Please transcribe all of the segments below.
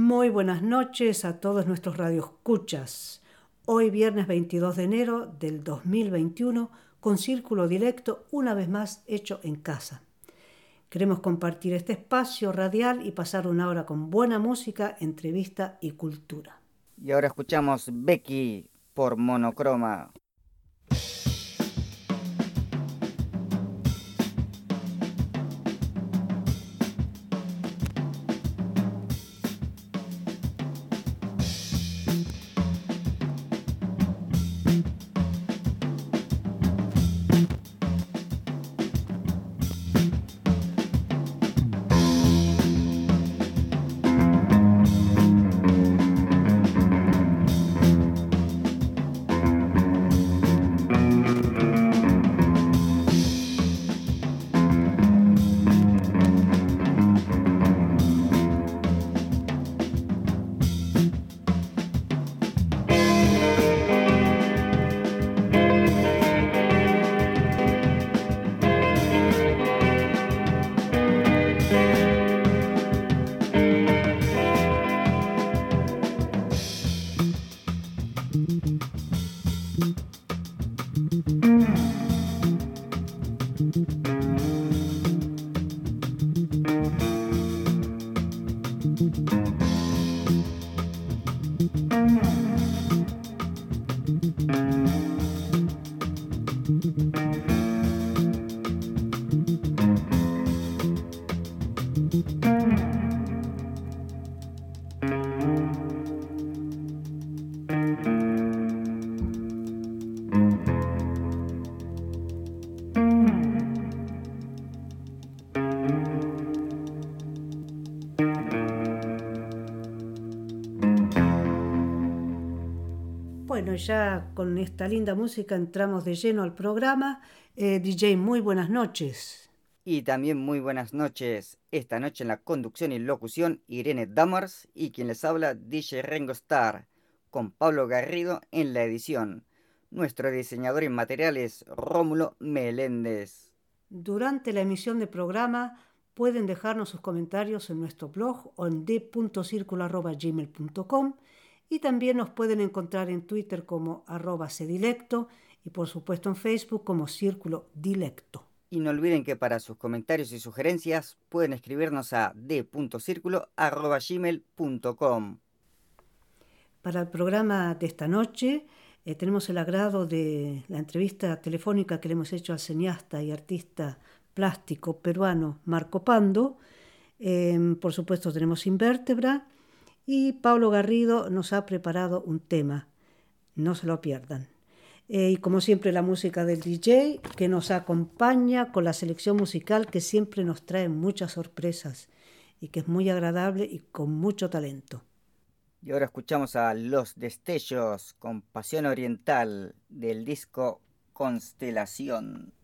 Muy buenas noches a todos nuestros radioescuchas. Hoy viernes 22 de enero del 2021 con Círculo Directo una vez más hecho en casa. Queremos compartir este espacio radial y pasar una hora con buena música, entrevista y cultura. Y ahora escuchamos Becky por Monocroma. Ya con esta linda música entramos de lleno al programa. Eh, DJ, muy buenas noches. Y también muy buenas noches. Esta noche en la conducción y locución Irene Damars y quien les habla DJ Rengo Star, con Pablo Garrido en la edición. Nuestro diseñador en materiales Rómulo Meléndez. Durante la emisión del programa pueden dejarnos sus comentarios en nuestro blog o en d.circulo.gmail.com y también nos pueden encontrar en Twitter como arroba cedilecto y por supuesto en Facebook como Círculo Dilecto. Y no olviden que para sus comentarios y sugerencias pueden escribirnos a d.circulo.gmail.com. Para el programa de esta noche eh, tenemos el agrado de la entrevista telefónica que le hemos hecho al cineasta y artista plástico peruano Marco Pando. Em, por supuesto tenemos Invértebra y Pablo Garrido nos ha preparado un tema. No se lo pierdan. Eh, y como siempre la música del DJ que nos acompaña con la selección musical que siempre nos trae muchas sorpresas y que es muy agradable y con mucho talento. Y ahora escuchamos a Los Destellos con Pasión Oriental del disco Constelación.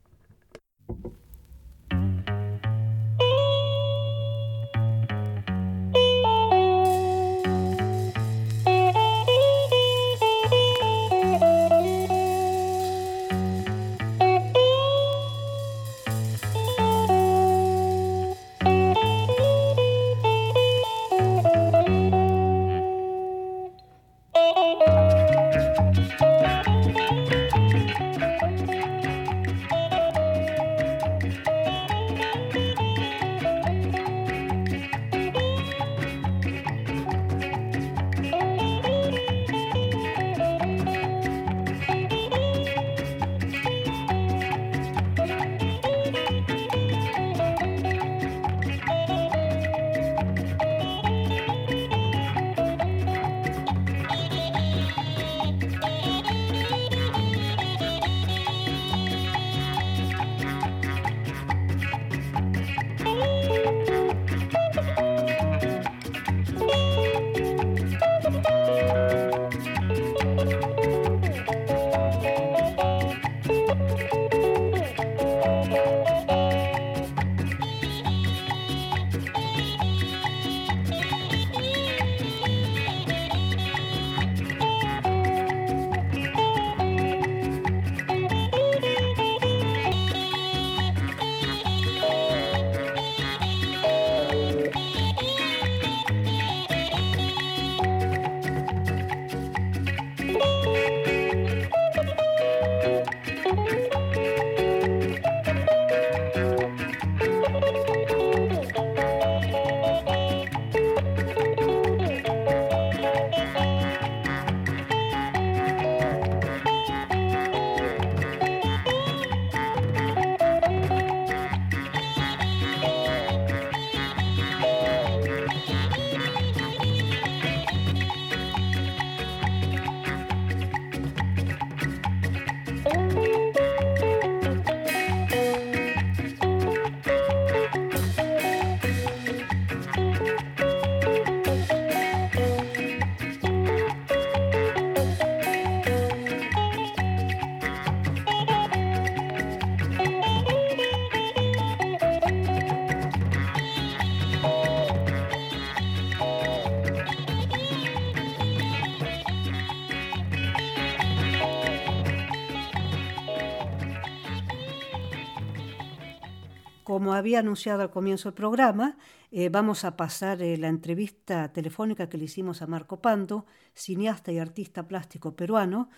Como había anunciado al comienzo del programa, eh, vamos a pasar eh, la entrevista telefónica que le hicimos a Marco Pando, cineasta y artista plástico peruano,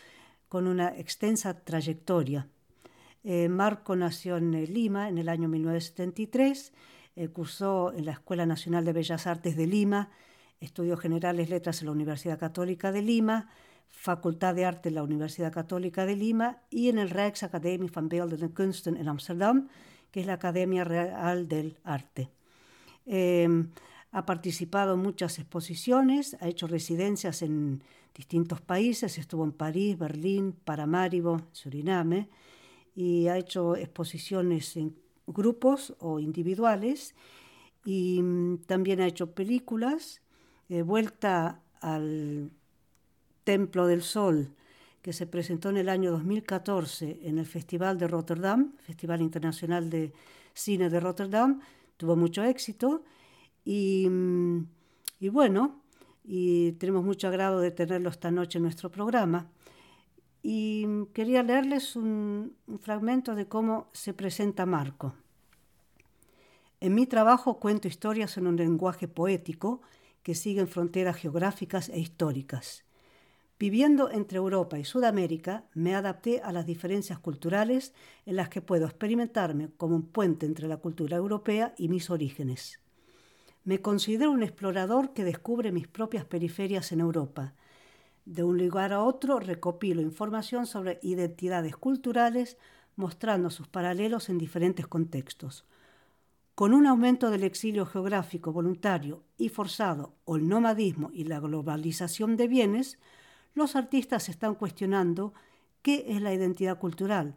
con una extensa trayectoria. Eh, Marco nació en Lima en el año 1973, cursó en la Escuela Nacional de Bellas Artes de Lima, estudió generales letras en la Universidad Católica de Lima, Facultad de Arte en la Universidad Católica de Lima y en el Rijksakademie van Beeldende Kunsten en Amsterdam, que es la Academia Real del Arte. Em, ha participado en muchas exposiciones, ha hecho residencias en distintos países, estuvo en París, Berlín, Paramaribo, Suriname, y ha hecho exposiciones en grupos o individuales, y mm, también ha hecho películas, eh, Vuelta al Templo del Sol, que se presentó en el año 2014 en el Festival de Rotterdam, Festival Internacional de Cine de Rotterdam, tuvo mucho éxito y, mm, bueno, y tenemos mucho agrado de tenerlo esta noche en nuestro programa. Y quería leerles un, un fragmento de cómo se presenta Marco. En mi trabajo cuento historias en un lenguaje poético que siguen fronteras geográficas e históricas Viviendo entre Europa y Sudamérica, me adapté a las diferencias culturales en las que puedo experimentarme como un puente entre la cultura europea y mis orígenes. Me considero un explorador que descubre mis propias periferias en Europa. De un lugar a otro recopilo información sobre identidades culturales mostrando sus paralelos en diferentes contextos. Con un aumento del exilio geográfico voluntario y forzado o el nomadismo y la globalización de bienes, los artistas están cuestionando qué es la identidad cultural,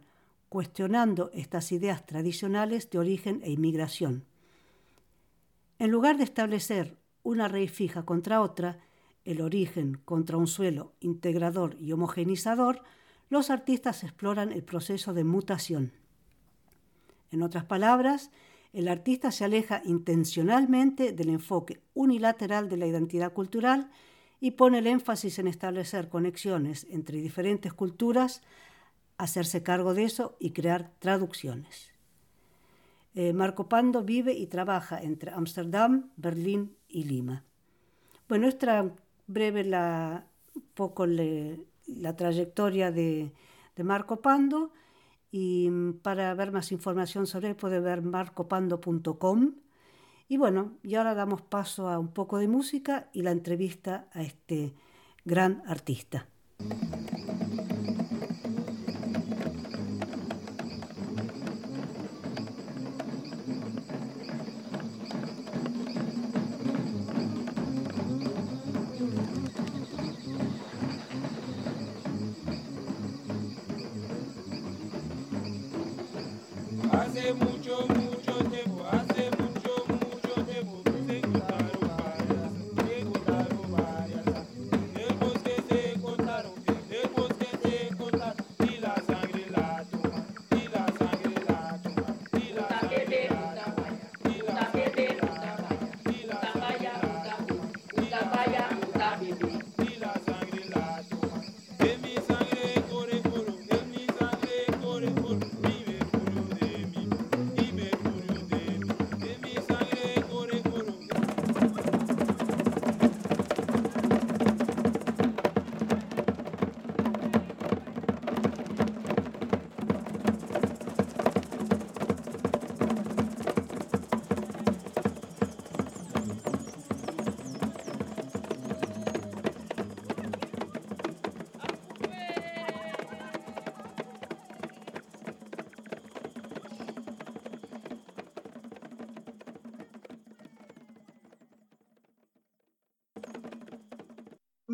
cuestionando estas ideas tradicionales de origen e inmigración. En lugar de establecer una raíz fija contra otra, el origen contra un suelo integrador y homogenizador, los artistas exploran el proceso de mutación. En otras palabras, el artista se aleja intencionalmente del enfoque unilateral de la identidad cultural y pone el énfasis en establecer conexiones entre diferentes culturas, hacerse cargo de eso y crear traducciones. Eh, Marco Pando vive y trabaja entre Ámsterdam, Berlín y Lima. Bueno, esta breve la, poco la trayectoria de, de, Marco Pando y mm, para ver más información sobre él puede ver marcopando.com y bueno, y ahora damos paso a un poco de música y la entrevista a este gran artista.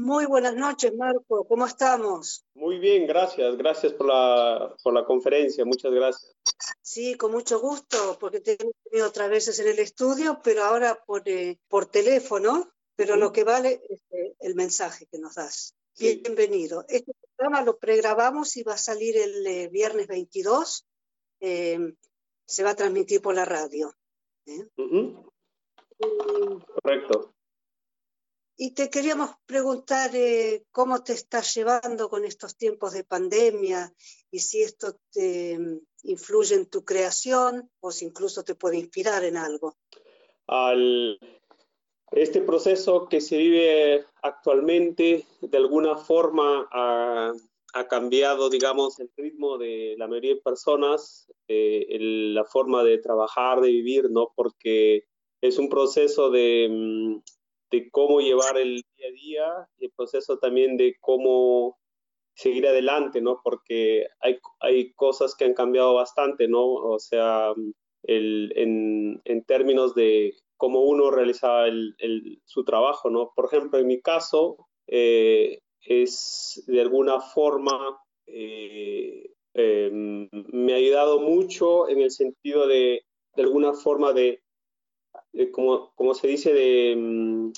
Muy buenas noches, Marco. ¿Cómo estamos? Muy bien, gracias. Gracias por la, por la conferencia. Muchas gracias. Sí, con mucho gusto, porque te he tenido otras veces en el estudio, pero ahora por, eh, por teléfono. Pero lo que vale es eh, el mensaje que nos das. Bienvenido. Este programa lo pregrabamos y va a salir el eh, viernes 22. se va a transmitir por la radio. Correcto. Y te queríamos preguntar eh, cómo te estás llevando con estos tiempos de pandemia y si esto te mm, influye en tu creación o si incluso te puede inspirar en algo. Al, este proceso que se vive actualmente de alguna forma ha, ha cambiado, digamos, el ritmo de la mayoría de personas, eh, la forma de trabajar, de vivir, ¿no? Porque es un proceso de, mm, de cómo llevar el día a día y el proceso también de cómo seguir adelante, ¿no? Porque hay, hay cosas que han cambiado bastante, ¿no? O sea, el, en, en, términos de cómo uno realizaba el, el, su trabajo, ¿no? Por ejemplo, en mi caso, eh, es de alguna forma, eh, eh, me ha ayudado mucho en el sentido de, de alguna forma de, de como, como, se dice, de, mm,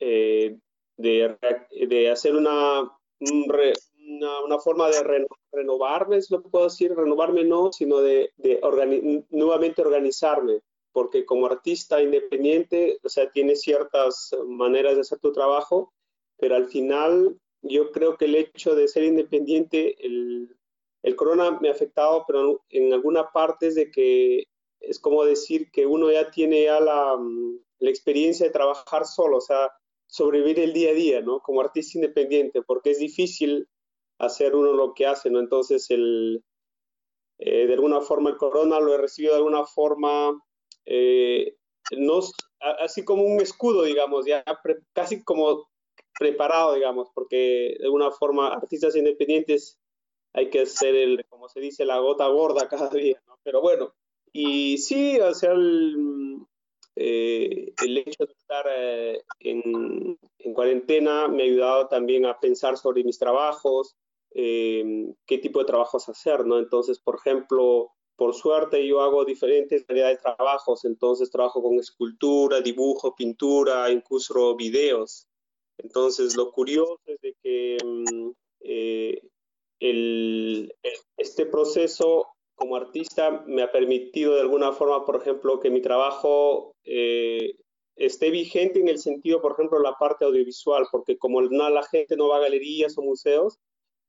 eh, de, hacer una, una, forma de re, renovarme, si lo puedo decir, renovarme no, sino de, de organi nuevamente organizarme, porque como artista independiente, o sea, tienes ciertas maneras de hacer tu trabajo, pero al final yo creo que el hecho de ser independiente, el, el corona me ha afectado, pero en alguna parte es de que es como decir que uno ya tiene ya la, la experiencia de trabajar solo, o sea, sobrevivir el día a día, ¿no? Como artista independiente, porque es difícil hacer uno lo que hace, ¿no? Entonces, el, eh, de alguna forma el corona lo he recibido de alguna forma, eh, no, así como un escudo, digamos, ya casi como preparado, digamos, porque de alguna forma artistas independientes hay que hacer, el, como se dice, la gota gorda cada día, ¿no? Pero bueno, y sí, o sea, el, eh, el hecho de estar eh, en, en, cuarentena me ha ayudado también a pensar sobre mis trabajos, eh, qué tipo de trabajos hacer, ¿no? Entonces, por ejemplo, por suerte yo hago diferentes variedades de trabajos, entonces trabajo con escultura, dibujo, pintura, incluso videos. Entonces, lo curioso es de que mm, eh, el, este proceso como artista me ha permitido de alguna forma, por ejemplo, que mi trabajo eh, esté vigente en el sentido, por ejemplo, la parte audiovisual, porque como no, la gente no va a galerías o museos,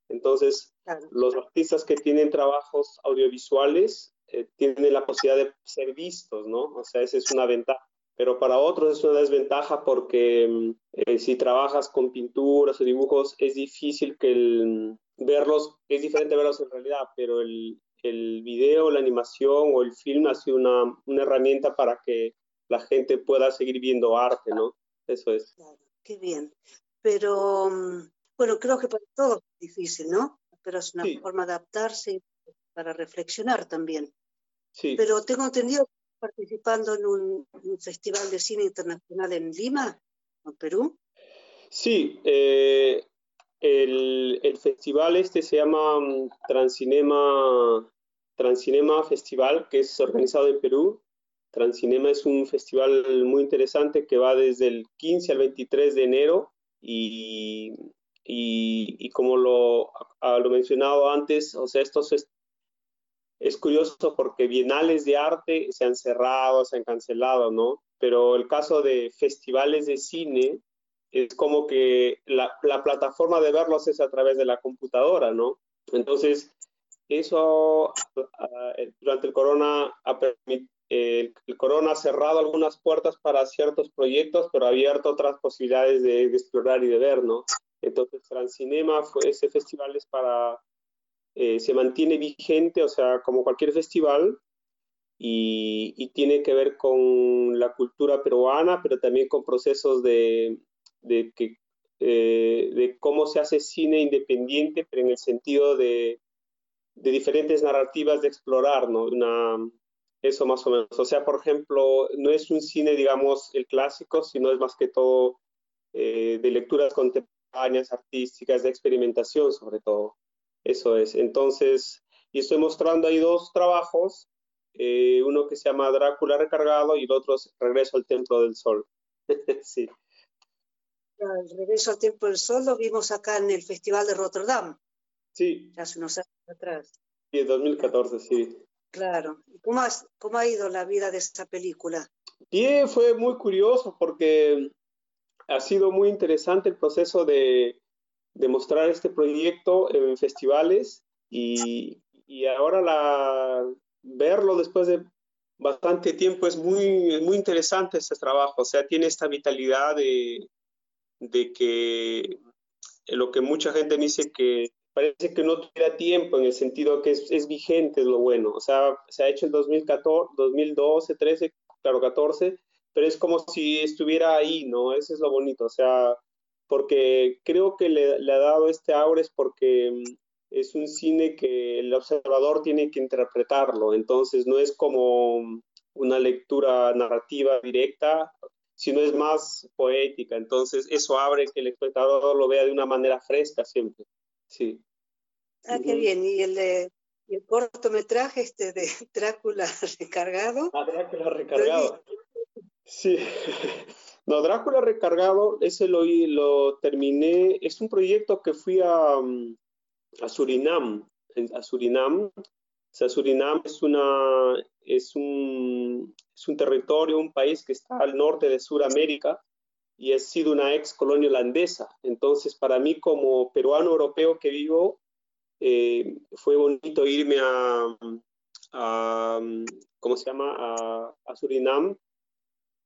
entonces claro. los artistas que tienen trabajos audiovisuales eh, tienen la posibilidad de ser vistos, ¿no? O sea, esa es una ventaja pero para otros es una desventaja porque mm, eh, si trabajas con pinturas o dibujos es difícil que el, verlos, es diferente verlos en realidad, pero el, el video, la animación o el film ha sido una, una, herramienta para que la gente pueda seguir viendo arte, ¿no? Eso es. Claro, qué bien. Pero, mm, bueno, creo que para todos es difícil, ¿no? Pero es una sí. forma de adaptarse para reflexionar también. Sí. Pero tengo entendido participando en un, un, festival de cine internacional en Lima, en Perú. Sí, eh, el, el, festival este se llama mm, Transcinema, Transcinema Festival, que es organizado en Perú. Transcinema es un festival muy interesante que va desde el 15 al 23 de enero y, y, y como lo, a, lo mencionado antes, o sea, estos es curioso porque bienales de arte se han cerrado, se han cancelado, ¿no? Pero el caso de festivales de cine es como que la, la plataforma de verlos es a través de la computadora, ¿no? Entonces, eso uh, durante el corona el, corona ha cerrado algunas puertas para ciertos proyectos, pero ha abierto otras posibilidades de, de explorar y de ver, ¿no? Entonces, Transcinema fue ese festival es para eh, se mantiene vigente, o sea, como cualquier festival, y, y, tiene que ver con la cultura peruana, pero también con procesos de, de, que, eh, de cómo se hace cine independiente, pero en el sentido de, de diferentes narrativas de explorar, ¿no? Una, eso más o menos. O sea, por ejemplo, no es un cine, digamos, el clásico, sino es más que todo eh, de lecturas contemporáneas, artísticas, de experimentación sobre todo. Eso es. Entonces, y estoy mostrando ahí dos trabajos, eh, uno que se llama Drácula recargado y el otro es Regreso al Templo del Sol. sí. El Regreso al Templo del Sol lo vimos acá en el Festival de Rotterdam. Sí. Hace unos años atrás. Sí, en 2014, sí. Claro. ¿Cómo, has, ¿Cómo ha ido la vida de esta película? Bien, fue muy curioso porque ha sido muy interesante el proceso de, de mostrar este proyecto en festivales y, y ahora la, verlo después de bastante tiempo es muy, muy interesante este trabajo, o sea, tiene esta vitalidad de, de que lo que mucha gente dice que parece que no tuviera tiempo en el sentido que es, es vigente, es lo bueno, o sea, se ha hecho en 2014, 2012, 13, claro, 14, pero es como si estuviera ahí, ¿no? Eso es lo bonito, o sea, porque creo que le, le ha dado este aura es porque mm, es un cine que el observador tiene que interpretarlo, entonces no es como una lectura narrativa directa, sino es más poética, entonces eso abre que el espectador lo vea de una manera fresca siempre. Sí. Ah, qué bien. ¿Y el, el cortometraje este de Drácula recargado? Ah, Drácula recargado. Sí. No, Drácula recargado, ese lo, lo terminé, es un proyecto que fui a, mm, a Surinam, a Surinam. O sea, Surinam es, una, es, un, es un territorio, un país que está al norte de Sudamérica y ha sido una ex colonia holandesa. Entonces, para mí como peruano europeo que vivo, eh, fue bonito irme a, a, ¿cómo se llama?, a, a, Surinam,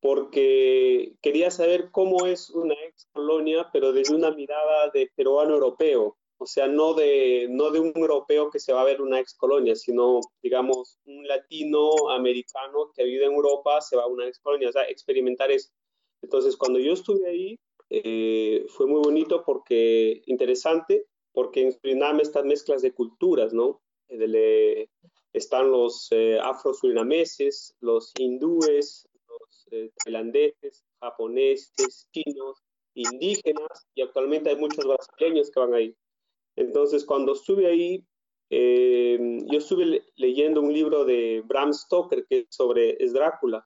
porque quería saber cómo es una ex colonia, pero desde una mirada de peruano europeo. O sea, no de, no de un europeo que se va a ver una ex colonia, sino, digamos, un latino americano que vive en Europa se va a una ex colonia, o sea, experimentar eso. Entonces, cuando yo estuve ahí, eh, fue muy bonito porque, interesante, porque en Surinam estas mezclas de culturas, ¿no? están los eh, afro-surinameses, los hindúes, los eh, tailandeses, japoneses, chinos, indígenas, y actualmente hay muchos brasileños que van ahí. Entonces, cuando estuve ahí, eh, yo estuve leyendo un libro de Bram Stoker que es sobre es Drácula.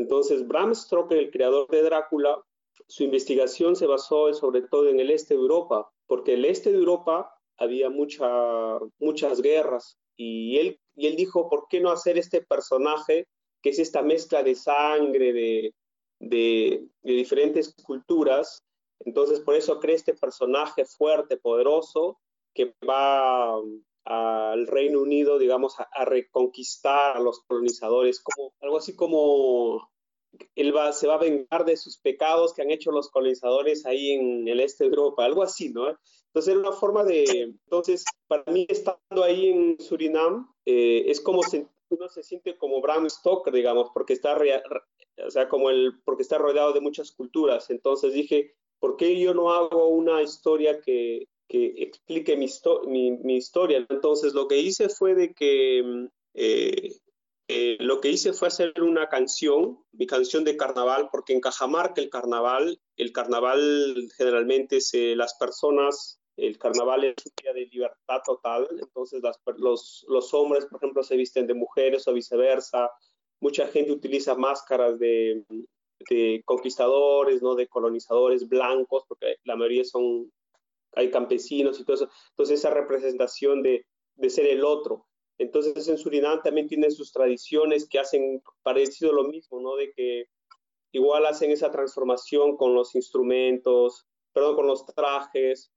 Entonces, Bram Stoker, el creador de Drácula, su investigación se basó sobre todo en el este de Europa, porque el este de Europa había mucha, muchas guerras y él, y él dijo, ¿por qué no hacer este personaje que es esta mezcla de sangre, de, de, de diferentes culturas? Entonces, por eso crea este personaje fuerte, poderoso, que va al Reino Unido, digamos, a, reconquistar a los colonizadores, como algo así como él va, se va a vengar de sus pecados que han hecho los colonizadores ahí en el este de Europa, algo así, ¿no? Entonces era una forma de, entonces, para mí estando ahí en Surinam, eh, es como se, uno se siente como Bram Stoker, digamos, porque está, o sea, como el, porque está rodeado de muchas culturas. Entonces dije, ¿por qué yo no hago una historia que, que explique mi, historia. Entonces lo que hice fue de que mm, eh, eh, lo que hice fue hacer una canción, mi canción de carnaval, porque en Cajamarca el carnaval, el carnaval generalmente se, las personas, el carnaval es un día de libertad total, entonces los, los hombres, por ejemplo, se visten de mujeres o viceversa, mucha gente utiliza máscaras de, de conquistadores, ¿no? de colonizadores blancos, porque la mayoría son hay campesinos y todo eso. Entonces esa representación de, de ser el otro. Entonces en Surinam también tienen sus tradiciones que hacen parecido lo mismo, ¿no? De que igual hacen esa transformación con los instrumentos, perdón, con los trajes,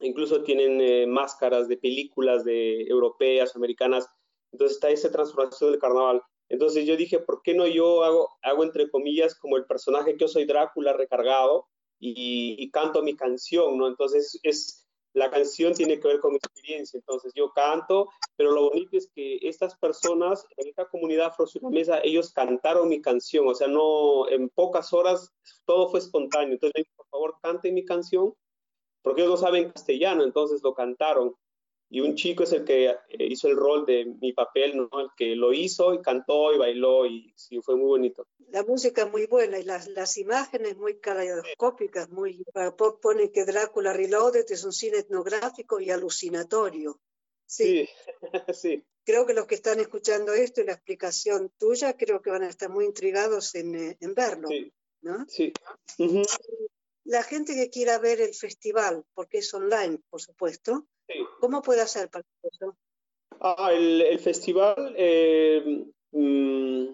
incluso tienen eh, máscaras de películas de europeas, americanas. Entonces está esa transformación del carnaval. Entonces yo dije, ¿por qué no yo hago, hago entre comillas como el personaje que yo soy Drácula recargado y, canto mi canción, ¿no? Entonces, es, la canción tiene que ver con mi experiencia, entonces yo canto, pero lo bonito es que estas personas en esta comunidad afro ellos cantaron mi canción, o sea, no, en pocas horas todo fue espontáneo, entonces por favor, cante mi canción, porque ellos no saben castellano, entonces lo cantaron y un chico es el que eh, hizo el rol de mi papel, ¿no? El que lo hizo y cantó y bailó y sí, fue muy bonito. La música muy buena y las, las imágenes muy caleidoscópicas, muy... Pone que Drácula Reloaded es un cine etnográfico y alucinatorio. Sí, sí. Creo que los que están escuchando esto y la explicación tuya, creo que van a estar muy intrigados en, eh, en verlo. Sí. ¿no? Sí. La gente que quiera ver el festival, porque es online, por supuesto, ¿Cómo puede hacer para eso? Ah, el, festival, eh, mm,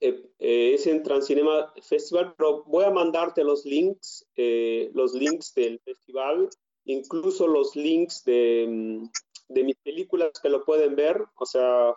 eh, eh, es en Transcinema Festival, pero voy a mandarte los links, los links del festival, incluso los links de, mm, de, mis películas que lo pueden ver. O sea,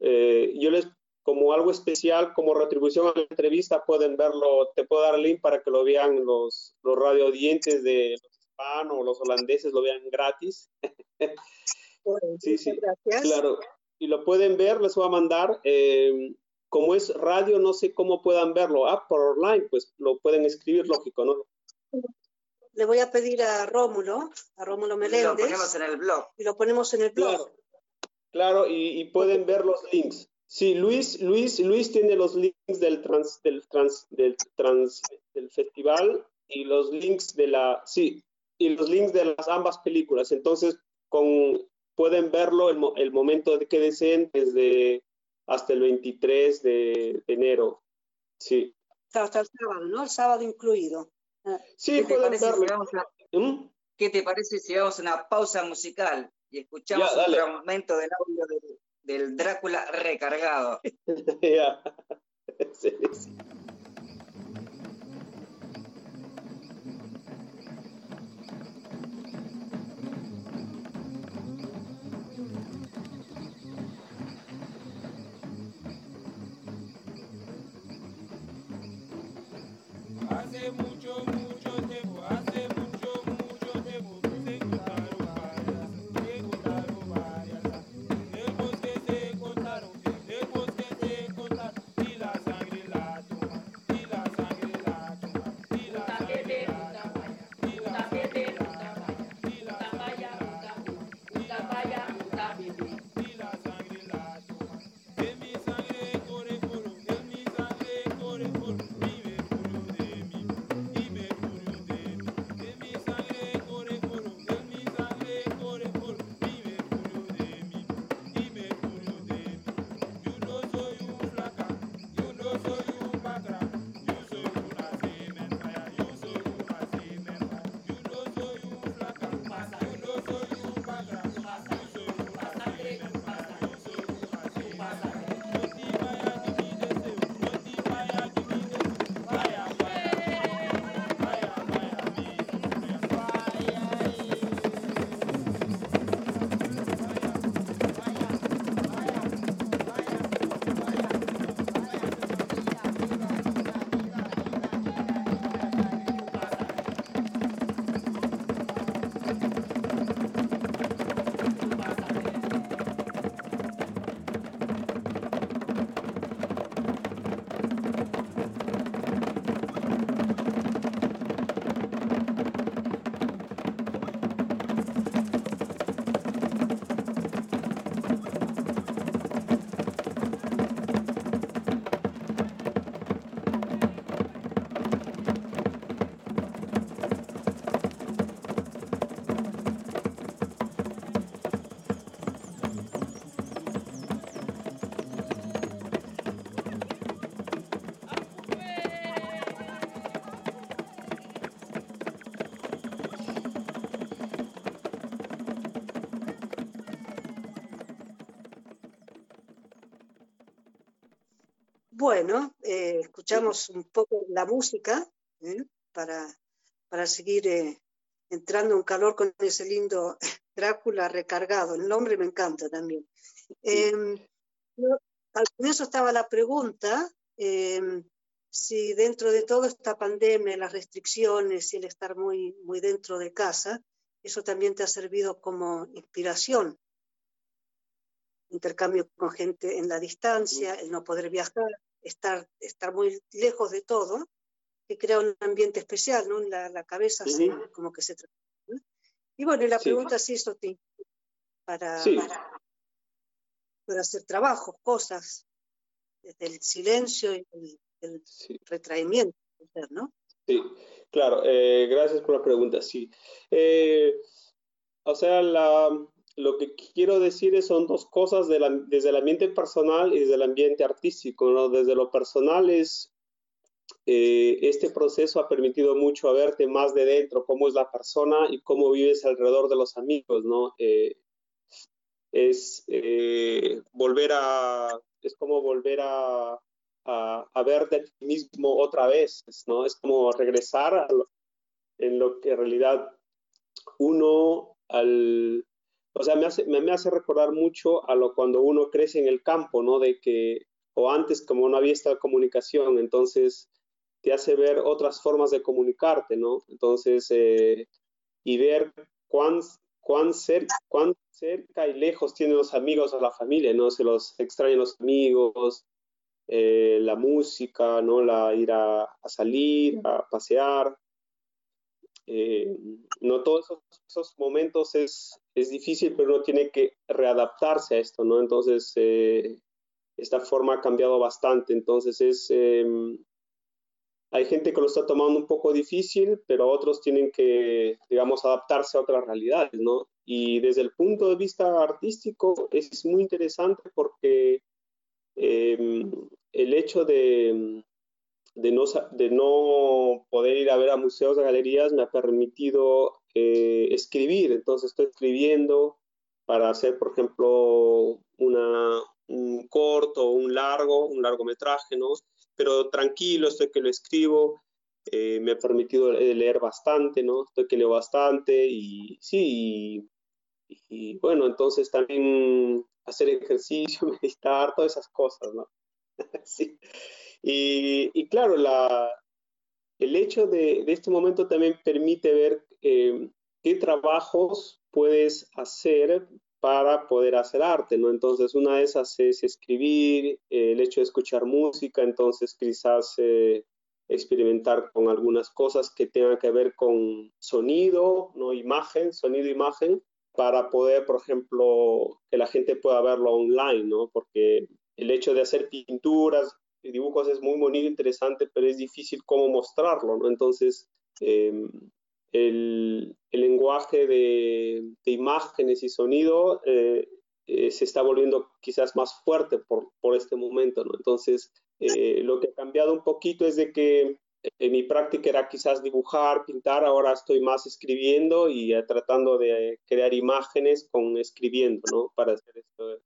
yo les, como algo especial, como retribución a la entrevista, pueden verlo, te puedo dar el link para que lo vean los, los radio de los o los holandeses, lo vean gratis. sí, sí, gracias. Claro y lo pueden ver, les voy a mandar. Eh, como es radio, no sé cómo puedan verlo. Ah, por online, pues lo pueden escribir, lógico, ¿no? Le voy a pedir a Rómulo, a Rómulo Meléndez. Y lo ponemos en el blog. Y lo ponemos en el blog. Claro, y, pueden ver los links. Sí, Luis, Luis, Luis tiene los links del trans, del trans, del trans, del festival y los links de la, sí, y los links de las ambas películas. Entonces, con pueden verlo el, el momento de que deseen desde hasta el 23 de enero. Sí. Hasta el sábado, ¿no? El sábado incluido. Ah, sí, pueden verlo. ¿Mm? ¿Qué te parece si vamos a una pausa musical y escuchamos un momento del audio del, Drácula recargado? ya. sí, sí. hace mucho. Bueno, eh, escuchamos un poco la música ¿eh? para, para, seguir eh, entrando en calor con ese lindo Drácula recargado. El nombre me encanta también. Em, al comienzo estaba la pregunta em, si dentro de toda esta pandemia, las restricciones y el estar muy, muy dentro de casa, eso también te ha servido como inspiración. Intercambio con gente en la distancia, el no poder viajar, estar, estar muy lejos de todo, que crea un ambiente especial, ¿no? La, la cabeza como que se... Y bueno, y la pregunta es eso para, para, para, hacer trabajos, cosas, desde el silencio y el, retraimiento, ¿no? Sí, claro, eh, gracias por la pregunta, sí. Eh, o sea, la, lo que quiero decir son dos cosas desde el ambiente personal y desde el ambiente artístico. ¿no? Desde lo personal es, eh, este proceso ha permitido mucho a verte más de dentro, cómo es la persona y cómo vives alrededor de los amigos, ¿no? Eh, es eh, volver a, es como volver a, a, a ver de ti mismo otra vez, ¿no? Es como regresar en lo que en realidad uno al... O sea, me hace, me, hace recordar mucho a lo cuando uno crece en el campo, ¿no? De que, o antes como no había esta comunicación, entonces te hace ver otras formas de comunicarte, ¿no? Entonces, eh, y ver cuán, cuán, cuán cerca y lejos tienen los amigos a la familia, ¿no? Se los extrañan los amigos, eh, la música, ¿no? La, ir a, salir, a pasear. Eh, no todos esos, momentos es, es, difícil, pero uno tiene que readaptarse a esto, ¿no? Entonces, eh, esta forma ha cambiado bastante. Entonces, es, em, hay gente que lo está tomando un poco difícil, pero otros tienen que, digamos, adaptarse a otras realidades, ¿no? Y desde el punto de vista artístico es muy interesante porque em, el hecho de, de, no, de no poder ir a ver a museos, a galerías, me ha permitido eh, escribir. Entonces estoy escribiendo para hacer, por ejemplo, una, un corto, un largo, un largometraje, ¿no? Pero tranquilo, estoy que lo escribo. Eh, me ha permitido leer bastante, ¿no? Estoy que leo bastante y sí, y bueno, entonces también hacer ejercicio, meditar, todas esas cosas, ¿no? sí. Y, claro, la, el hecho de, este momento también permite ver eh, qué trabajos puedes hacer para poder hacer arte, ¿no? Entonces, una de esas es escribir, eh, el hecho de escuchar música, entonces quizás eh, experimentar con algunas cosas que tengan que ver con sonido, ¿no? Imagen, sonido, imagen, para poder, por ejemplo, que la gente pueda verlo online, ¿no? Porque el hecho de hacer pinturas y dibujos es muy bonito, interesante, pero es difícil cómo mostrarlo, ¿no? Entonces, em, el, el, lenguaje de, de, imágenes y sonido eh, eh, se está volviendo quizás más fuerte por, por este momento, ¿no? Entonces, eh, lo que ha cambiado un poquito es de que en mi práctica era quizás dibujar, pintar, ahora estoy más escribiendo y tratando de crear imágenes con escribiendo, ¿no? Para hacer esto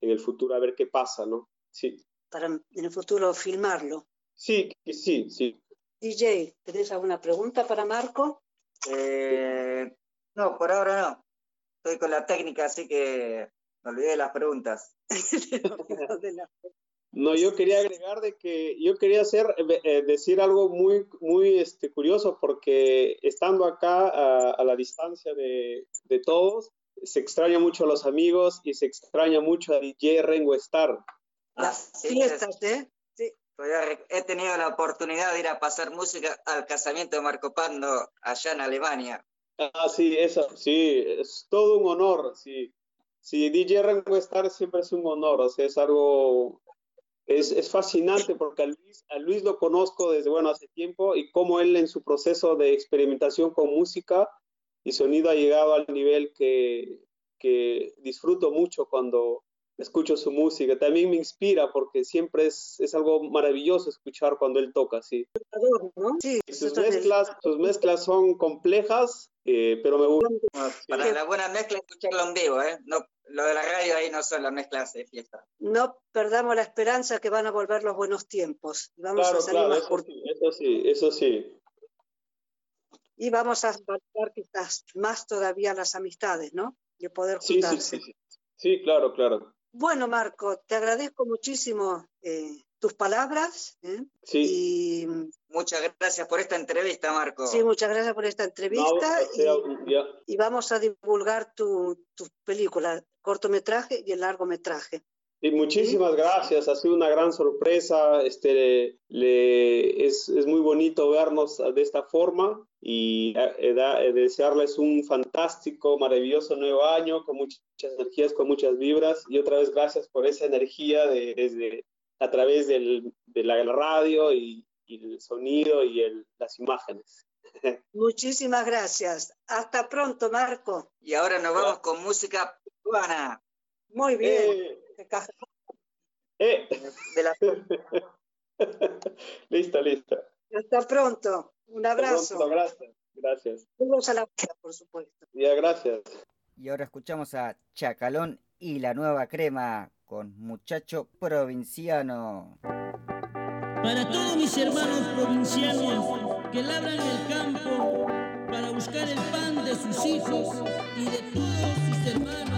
en el futuro a ver qué pasa, ¿no? Sí. Para en el futuro filmarlo. Sí, sí, sí. DJ, ¿tenés alguna pregunta para Marco? Eh, no, por ahora no. Estoy con la técnica, así que me olvidé de las preguntas. no, yo quería agregar de que yo quería hacer, eh, eh, decir algo muy, muy este, curioso, porque estando acá a, a la distancia de, de todos, se extraña mucho a los amigos y se extraña mucho a DJ Rengo Star. Las ah, fiestas, ¿eh? Sí. Pues he tenido la oportunidad de ir a pasar música al casamiento de Marco Pando allá en Alemania. Ah, sí, eso, sí, es todo un honor, sí. Sí, DJ Rengo Star siempre es un honor, o sea, es algo, es, es fascinante porque a Luis, a Luis lo conozco desde, bueno, hace tiempo y cómo él en su proceso de experimentación con música y sonido ha llegado al nivel que, que disfruto mucho cuando escucho su música. También me inspira porque siempre es, es algo maravilloso escuchar cuando él toca, sí. sí sus, mezclas, sus mezclas son complejas, eh, pero me gusta. Para la buena mezcla, escucharlo en vivo, ¿eh? No, lo de la radio ahí no son las mezclas de fiesta. No perdamos la esperanza que van a volver los buenos tiempos. Vamos claro, a salir claro, más eso sí, eso sí, eso sí y vamos a valorar quizás más todavía las amistades, ¿no? De poder juntarse. Sí, sí, sí, sí claro, claro. Bueno, Marco, te agradezco muchísimo eh, tus palabras. ¿eh? Sí. Y, muchas gracias por esta entrevista, Marco. Sí, muchas gracias por esta entrevista. No, y, y, vamos a divulgar tu, tu película, cortometraje y el largometraje. Y muchísimas gracias, ha sido una gran sorpresa, este, le, es, es, muy bonito vernos de esta forma y eh, da, eh, desearles un fantástico, maravilloso nuevo año con muchas energías, con muchas vibras y otra vez gracias por esa energía de, desde a través del, de la radio y, y el sonido y el, las imágenes. Muchísimas gracias. Hasta pronto, Marco. Y ahora nos vamos con música peruana. Muy bien. Eh. De la... lista, lista. Hasta pronto. Un abrazo. Pronto, gracias. Gracias. Vamos a la por supuesto. Ya, gracias. Y ahora escuchamos a Chacalón y la nueva crema con Muchacho Provinciano. Para todos mis hermanos provincianos que labran el campo para buscar el pan de sus hijos y de todos sus hermanos,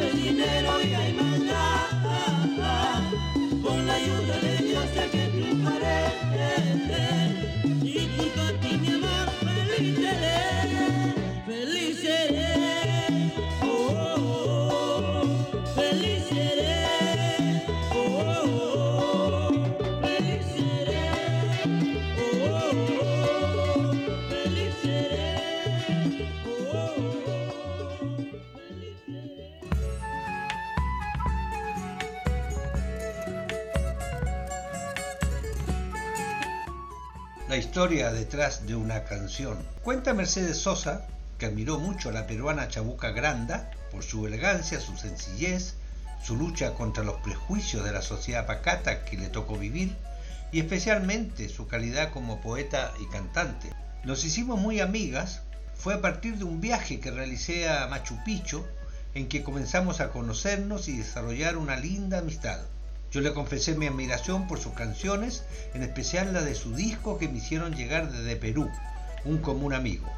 es dinero y hay maldad. Con la ayuda de Dios sé que triunfaré. Y mi amor, feliz seré, historia detrás de una canción. Cuenta Mercedes Sosa, que admiró mucho a la peruana Chabuca Granda por su elegancia, su sencillez, su lucha contra los prejuicios de la sociedad pacata que le tocó vivir y especialmente su calidad como poeta y cantante. Nos hicimos muy amigas, fue a partir de un viaje que realicé a Machu Picchu en que comenzamos a conocernos y desarrollar una linda amistad. Yo le confesé mi admiración por sus canciones, en especial la de su disco que me hicieron llegar desde Perú, un común amigo.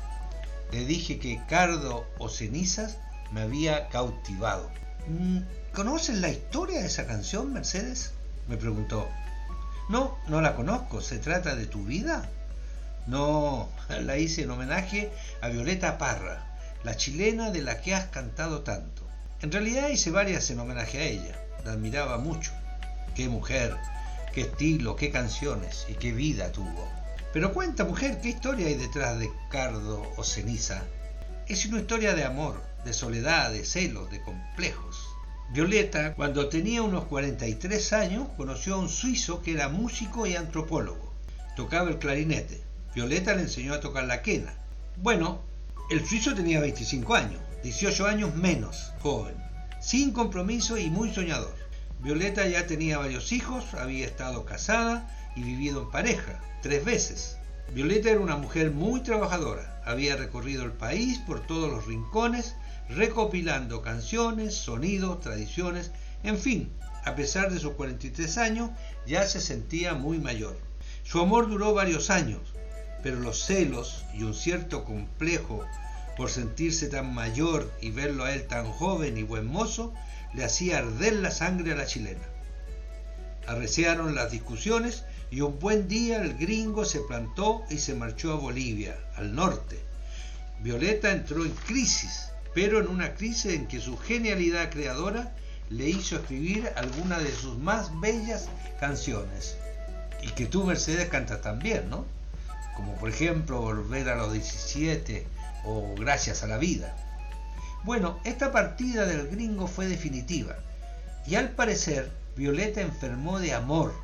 Le dije que Cardo o Cenizas me había cautivado. "Mm, ¿Conoces la historia de esa canción, Mercedes? me preguntó. No, no la conozco. ¿Se trata de tu vida? No, la hice en homenaje a Violeta Parra, la chilena de la que has cantado tanto. En realidad hice varias en homenaje a ella. La admiraba mucho. Qué mujer, qué estilo, qué canciones y qué vida tuvo. Pero cuenta, mujer, ¿qué historia hay detrás de Cardo o Ceniza? Es una historia de amor, de soledad, de celos, de complejos. Violeta, cuando tenía unos 43 años, conoció a un suizo que era músico y antropólogo. Tocaba el clarinete. Violeta le enseñó a tocar la quena. Bueno, el suizo tenía 25 años, 18 años menos, joven, sin compromiso y muy soñador. Violeta ya tenía varios hijos, había estado casada y vivido en pareja, tres veces. Violeta era una mujer muy trabajadora, había recorrido el país por todos los rincones, recopilando canciones, sonidos, tradiciones, en fin, a pesar de sus 43 años, ya se sentía muy mayor. Su amor duró varios años, pero los celos y un cierto complejo por sentirse tan mayor y verlo a él tan joven y buen mozo, le hacía arder la sangre a la chilena. Arreciaron las discusiones y un buen día el gringo se plantó y se marchó a Bolivia, al norte. Violeta entró en crisis, pero en una crisis en que su genialidad creadora le hizo escribir algunas de sus más bellas canciones. Y que tú, Mercedes, cantas también, ¿no? Como por ejemplo Volver a los 17 o Gracias a la vida. Bueno, esta partida del gringo fue definitiva. Y al parecer, Violeta enfermó de amor,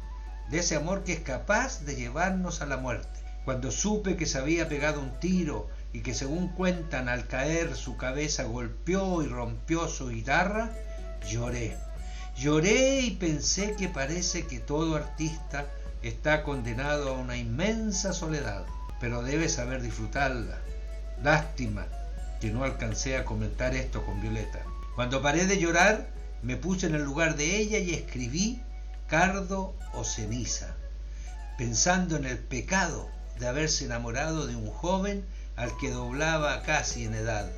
de ese amor que es capaz de llevarnos a la muerte. Cuando supe que se había pegado un tiro y que según cuentan al caer su cabeza golpeó y rompió su guitarra, lloré. Lloré y pensé que parece que todo artista está condenado a una inmensa soledad, pero debe saber disfrutarla. Lástima que no alcancé a comentar esto con Violeta. Cuando paré de llorar, me puse en el lugar de ella y escribí cardo o ceniza, pensando en el pecado de haberse enamorado de un joven al que doblaba casi en edad,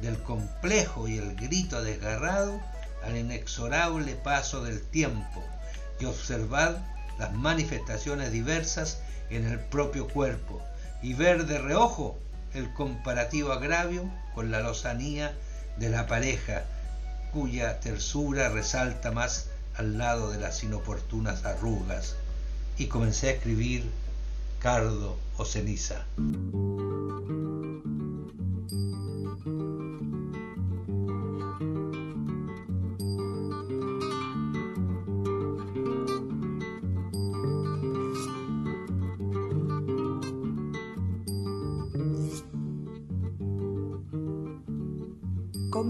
del complejo y el grito desgarrado al inexorable paso del tiempo y observar las manifestaciones diversas en el propio cuerpo y ver de reojo el comparativo agravio con la lozanía de la pareja, cuya tersura resalta más al lado de las inoportunas arrugas, y comencé a escribir cardo o ceniza.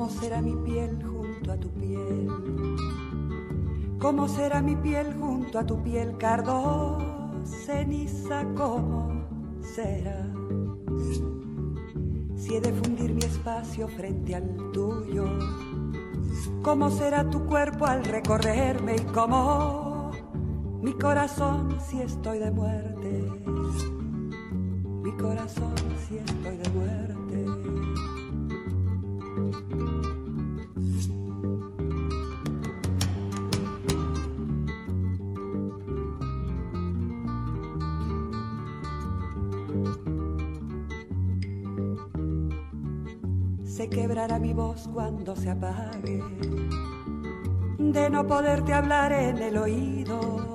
¿Cómo será mi piel junto a tu piel? ¿Cómo será mi piel junto a tu piel, cardo, ceniza? ¿Cómo será? Si he de fundir mi espacio frente al tuyo, ¿cómo será tu cuerpo al recorrerme y cómo mi corazón si estoy de muerte? Mi corazón si estoy de muerte. Se quebrará mi voz cuando se apague, de no poderte hablar en el oído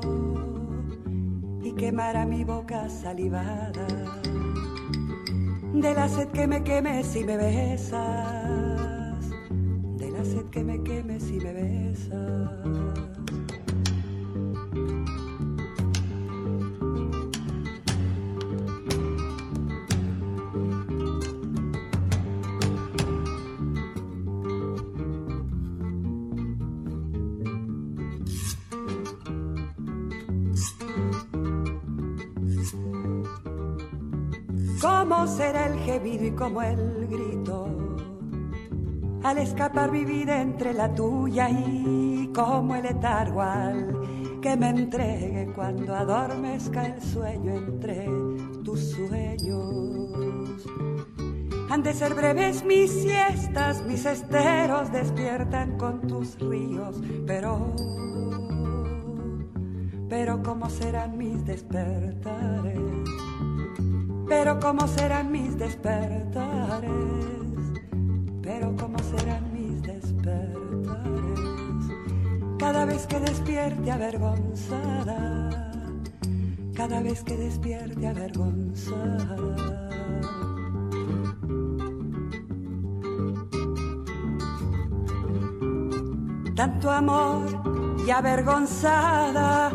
y quemará mi boca salivada, de la sed que me queme si me besas, de la sed que me queme si me besas. Como el grito al escapar mi vida entre la tuya y como el letargo al que me entregue cuando adormezca el sueño entre tus sueños. Han de ser breves mis siestas, mis esteros despiertan con tus ríos, pero, pero cómo serán mis despertares pero cómo serán mis despertares, pero cómo serán mis despertares, cada vez que despierte avergonzada, cada vez que despierte avergonzada. Tanto amor y avergonzada,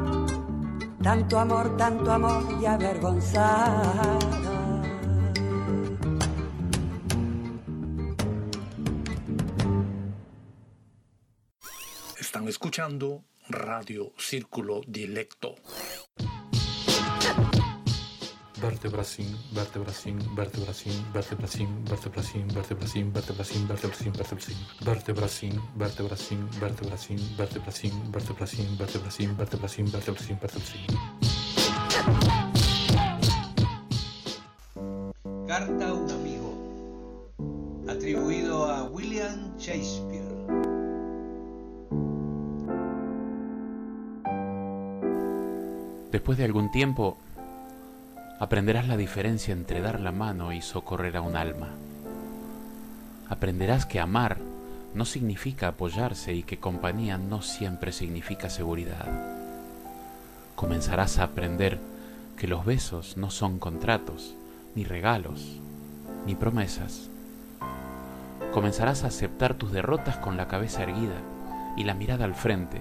tanto amor, tanto amor y avergonzada. Están escuchando Radio Círculo vertebracin. Carta a un amigo. Atribuido a William Shakespeare. Después de algún tiempo, aprenderás la diferencia entre dar la mano y socorrer a un alma. Aprenderás que amar no significa apoyarse y que compañía no siempre significa seguridad. Comenzarás a aprender que los besos no son contratos, ni regalos, ni promesas. Comenzarás a aceptar tus derrotas con la cabeza erguida y la mirada al frente,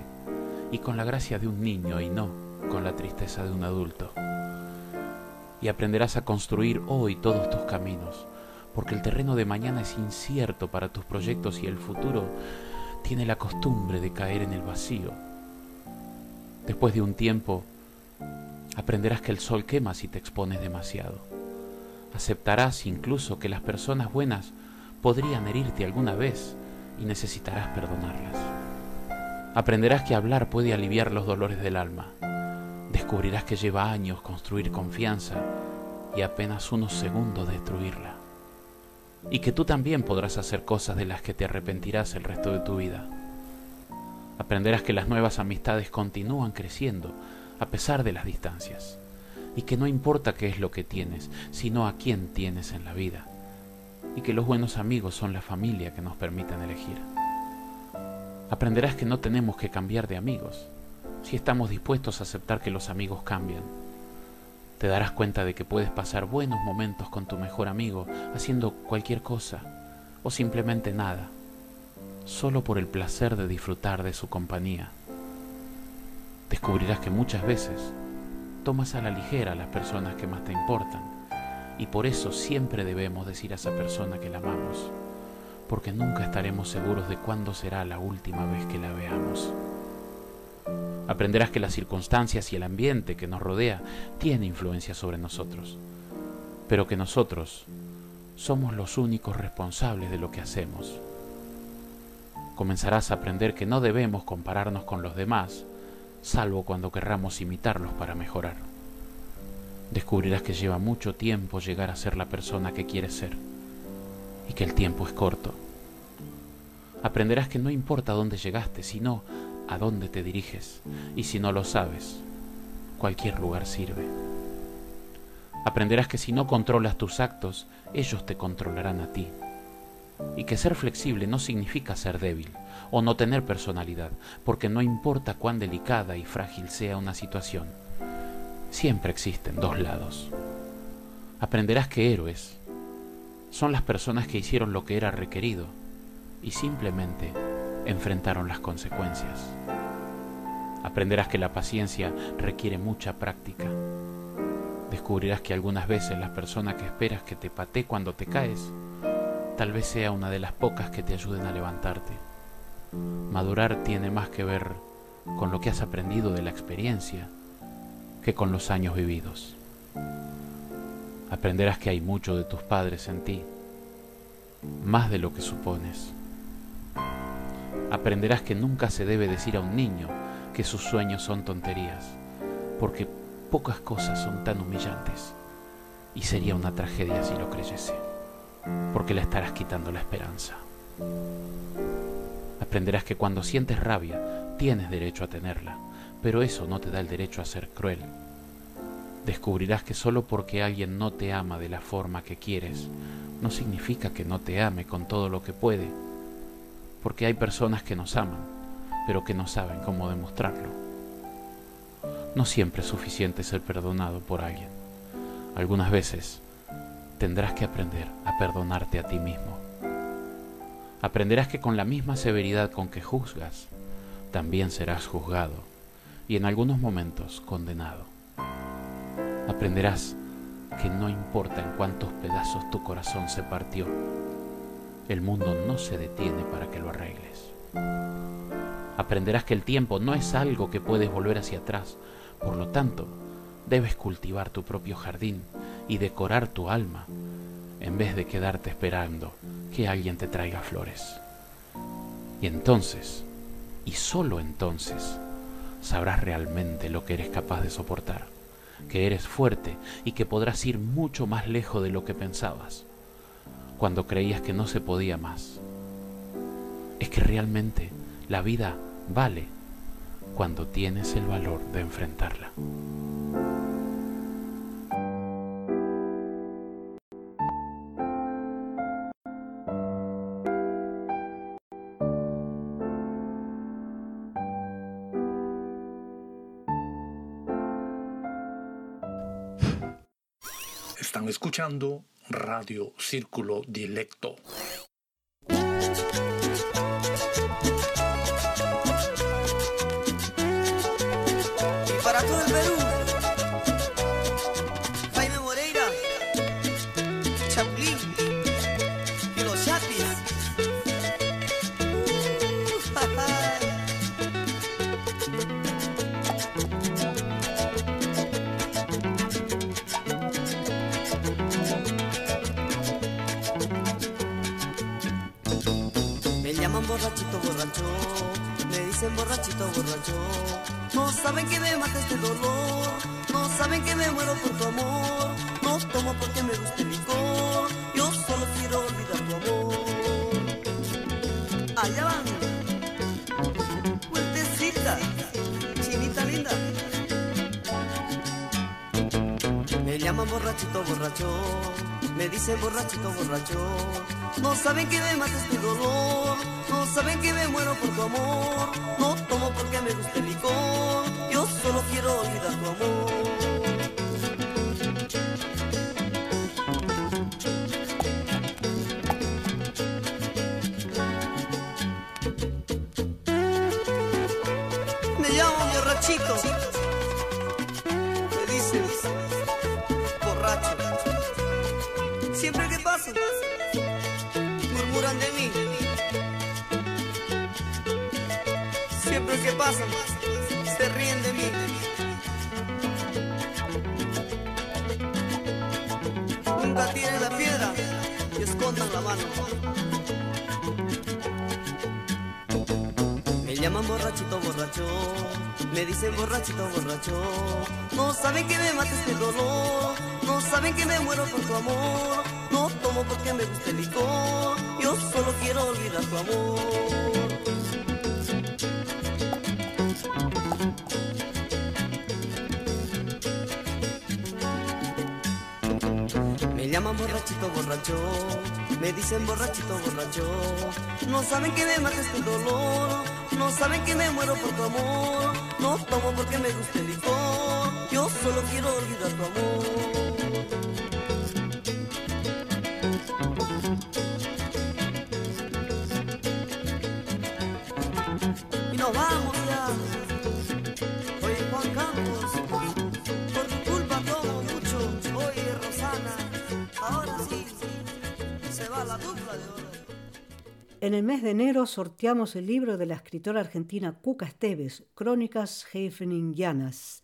y con la gracia de un niño y no con la tristeza de un adulto. Y aprenderás a construir hoy todos tus caminos, porque el terreno de mañana es incierto para tus proyectos y el futuro tiene la costumbre de caer en el vacío. Después de un tiempo, aprenderás que el sol quema si te expones demasiado. Aceptarás incluso que las personas buenas podrían herirte alguna vez y necesitarás perdonarlas. Aprenderás que hablar puede aliviar los dolores del alma. Descubrirás que lleva años construir confianza y apenas unos segundos destruirla. Y que tú también podrás hacer cosas de las que te arrepentirás el resto de tu vida. Aprenderás que las nuevas amistades continúan creciendo a pesar de las distancias. Y que no importa qué es lo que tienes, sino a quién tienes en la vida. Y que los buenos amigos son la familia que nos permiten elegir. Aprenderás que no tenemos que cambiar de amigos, si estamos dispuestos a aceptar que los amigos cambian. Te darás cuenta de que puedes pasar buenos momentos con tu mejor amigo haciendo cualquier cosa o simplemente nada, solo por el placer de disfrutar de su compañía. Descubrirás que muchas veces tomas a la ligera a las personas que más te importan y por eso siempre debemos decir a esa persona que la amamos, porque nunca estaremos seguros de cuándo será la última vez que la veamos. Aprenderás que las circunstancias y el ambiente que nos rodea tiene influencia sobre nosotros, pero que nosotros somos los únicos responsables de lo que hacemos. Comenzarás a aprender que no debemos compararnos con los demás, salvo cuando querramos imitarlos para mejorar. Descubrirás que lleva mucho tiempo llegar a ser la persona que quieres ser y que el tiempo es corto. Aprenderás que no importa dónde llegaste, sino a dónde te diriges, y si no lo sabes, cualquier lugar sirve. Aprenderás que si no controlas tus actos, ellos te controlarán a ti. Y que ser flexible no significa ser débil o no tener personalidad, porque no importa cuán delicada y frágil sea una situación, siempre existen dos lados. Aprenderás que héroes son las personas que hicieron lo que era requerido y simplemente enfrentaron las consecuencias. Aprenderás que la paciencia requiere mucha práctica. Descubrirás que algunas veces la persona que esperas que te patee cuando te caes, tal vez sea una de las pocas que te ayuden a levantarte. Madurar tiene más que ver con lo que has aprendido de la experiencia que con los años vividos. Aprenderás que hay mucho de tus padres en ti, más de lo que supones. Aprenderás que nunca se debe decir a un niño que sus sueños son tonterías, porque pocas cosas son tan humillantes y sería una tragedia si lo creyese, porque le estarás quitando la esperanza. Aprenderás que cuando sientes rabia tienes derecho a tenerla, pero eso no te da el derecho a ser cruel. Descubrirás que solo porque alguien no te ama de la forma que quieres, no significa que no te ame con todo lo que puede, porque hay personas que nos aman, pero que no saben cómo demostrarlo. No siempre es suficiente ser perdonado por alguien. Algunas veces tendrás que aprender a perdonarte a ti mismo. Aprenderás que con la misma severidad con que juzgas, también serás juzgado y en algunos momentos condenado. Aprenderás que no importa en cuántos pedazos tu corazón se partió, el mundo no se detiene para que lo arregles. Aprenderás que el tiempo no es algo que puedes volver hacia atrás. Por lo tanto, debes cultivar tu propio jardín y decorar tu alma en vez de quedarte esperando que alguien te traiga flores. Y entonces, y solo entonces, sabrás realmente lo que eres capaz de soportar, que eres fuerte y que podrás ir mucho más lejos de lo que pensabas, cuando creías que no se podía más. Es que realmente la vida vale cuando tienes el valor de enfrentarla. Están escuchando Radio Círculo Dilecto. Saben que me mata este dolor, no saben que me muero por tu amor. No tomo porque me gusta el licor, yo solo quiero olvidar tu amor. Allá van, vueltecita, chinita linda. Me llaman borrachito borracho, me dicen borrachito borracho. No saben que me mata este dolor, no saben que me muero por tu amor. No tomo porque me gusta el licor, solo quiero olvidar tu amor. Me llamo borrachito, me dicen borracho. Siempre que pasan, murmuran de mí. Siempre que pasan, se ríen de mí. Nunca tiren la piedra y escondan la mano. Me llaman borrachito borracho, me dicen borrachito borracho. No saben que me mata este dolor, no saben que me muero por tu amor. No tomo porque me gusta el licor, yo solo quiero olvidar tu amor. Me dicen borrachito borracho. No saben que me mata este dolor, no saben que me muero por tu amor. No tomo porque me gusta el licor, yo solo quiero olvidar tu amor. En el mes de enero sorteamos el libro de la escritora argentina Cuca Esteves, Crónicas Hefningianas.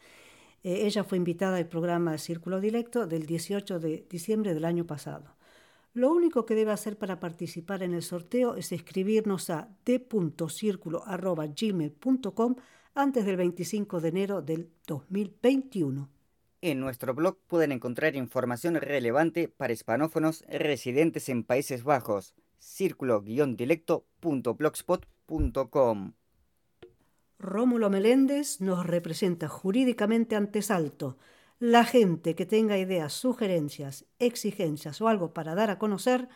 Eh, ella fue invitada al programa Círculo Directo del 18 de diciembre del año pasado. Lo único que debe hacer para participar en el sorteo es escribirnos a d.circulo.gmail.com antes del 25 de enero del 2021. En nuestro blog pueden encontrar información relevante para hispanófonos residentes en Países Bajos. círculo-dilecto.blogspot.com Rómulo Meléndez nos representa jurídicamente ante Salto. La gente que tenga ideas, sugerencias, exigencias o algo para dar a conocer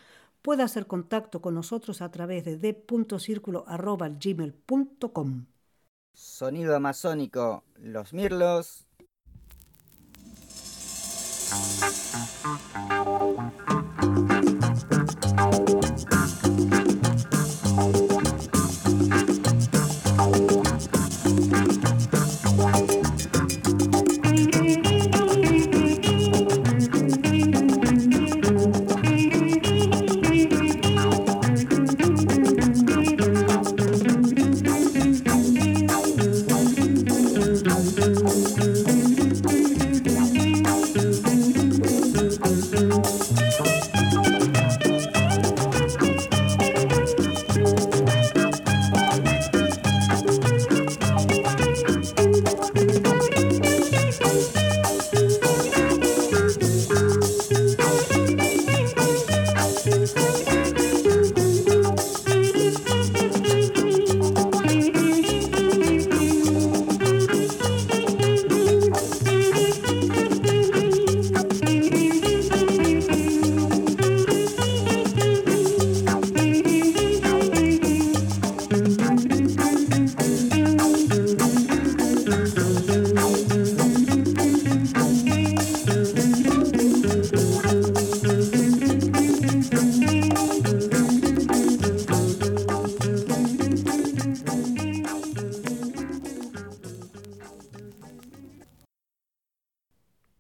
puede hacer contacto con nosotros a través de d.circulo.gmail.com. Sonido amazónico, los mirlos.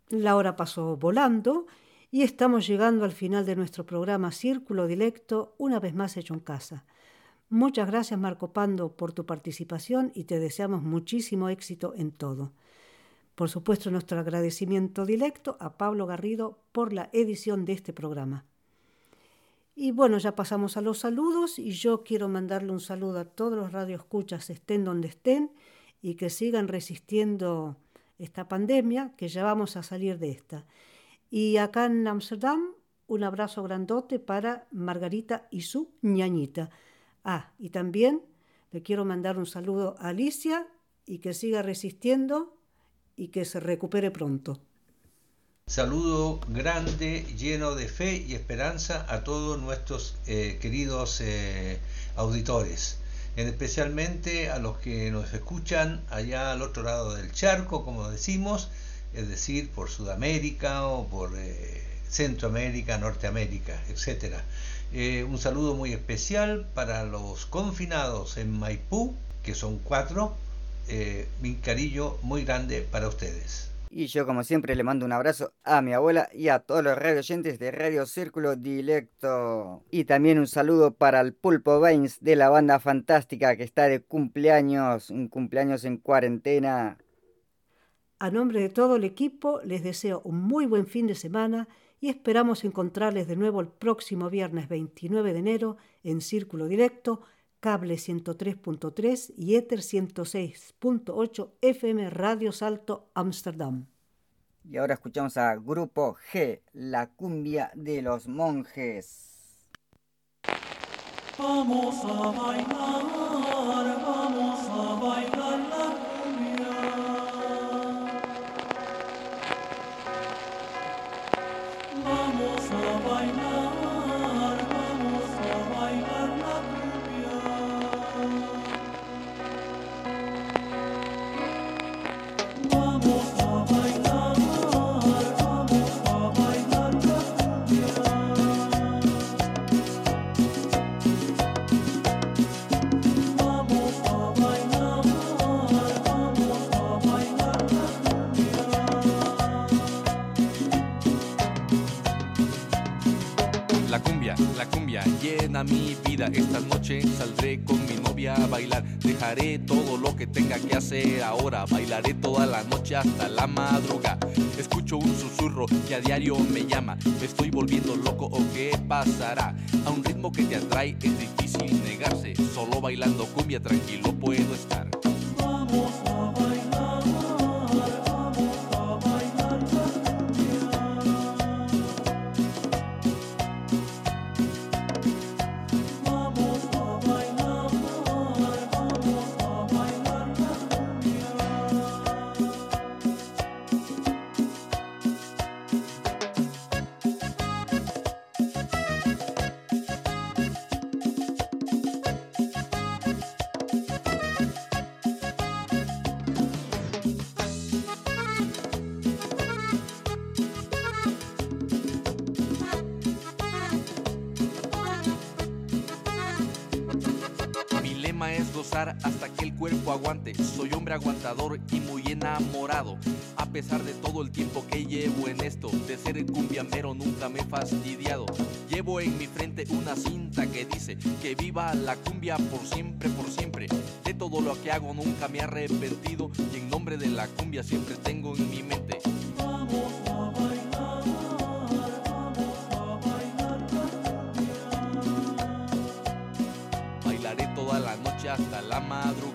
La hora pasó volando y estamos llegando al final de nuestro programa Círculo Directo, una vez más hecho en casa. Muchas gracias Marco Pando por tu participación y te deseamos muchísimo éxito en todo. Por supuesto, nuestro agradecimiento directo a Pablo Garrido por la edición de este programa. Y bueno, ya pasamos a los saludos y yo quiero mandarle un saludo a todos los radioescuchas, estén donde estén, y que sigan resistiendo esta pandemia, que ya vamos a salir de esta. Y acá en Amsterdam, un abrazo grandote para Margarita y su ñañita. Ah, y también le quiero mandar un saludo a Alicia y que siga resistiendo y que se recupere pronto. Saludo grande, lleno de fe y esperanza a todos nuestros eh, queridos eh, auditores, en especialmente a los que nos escuchan allá al otro lado del charco, como decimos, es decir, por Sudamérica o por eh, Centroamérica, Norteamérica, etc. un saludo muy especial para los confinados en Maipú, que son cuatro, mi cariño muy grande para ustedes. Y yo como siempre le mando un abrazo a mi abuela y a todos los radio de Radio Círculo Directo. Y también un saludo para el Pulpo Baines de la banda fantástica que está de cumpleaños, un cumpleaños en cuarentena. A nombre de todo el equipo les deseo un muy buen fin de semana y esperamos encontrarles de nuevo el próximo viernes 29 de enero en Círculo Directo cable 103.3 y Ether 106.8 FM Radio Salto Amsterdam. Y ahora escuchamos a Grupo G, la cumbia de los monjes. Vamos a bailar, la cumbia llena mi vida. Esta noche saldré con mi novia a bailar. Dejaré todo lo que tenga que hacer ahora. Bailaré toda la noche hasta la madruga. Escucho un susurro que a diario me llama. Me estoy volviendo loco o qué pasará. A un ritmo que te atrae es difícil negarse. Solo bailando cumbia tranquilo puedo estar. Aguante. Soy hombre aguantador y muy enamorado. A pesar de todo el tiempo que llevo en esto, de ser el cumbiambero nunca me he fastidiado. Llevo en mi frente una cinta que dice que viva la cumbia por siempre, por siempre. De todo lo que hago nunca me he arrepentido y en nombre de la cumbia siempre tengo en mi mente. Vamos vamos. Bailaré toda la noche hasta la madrugada.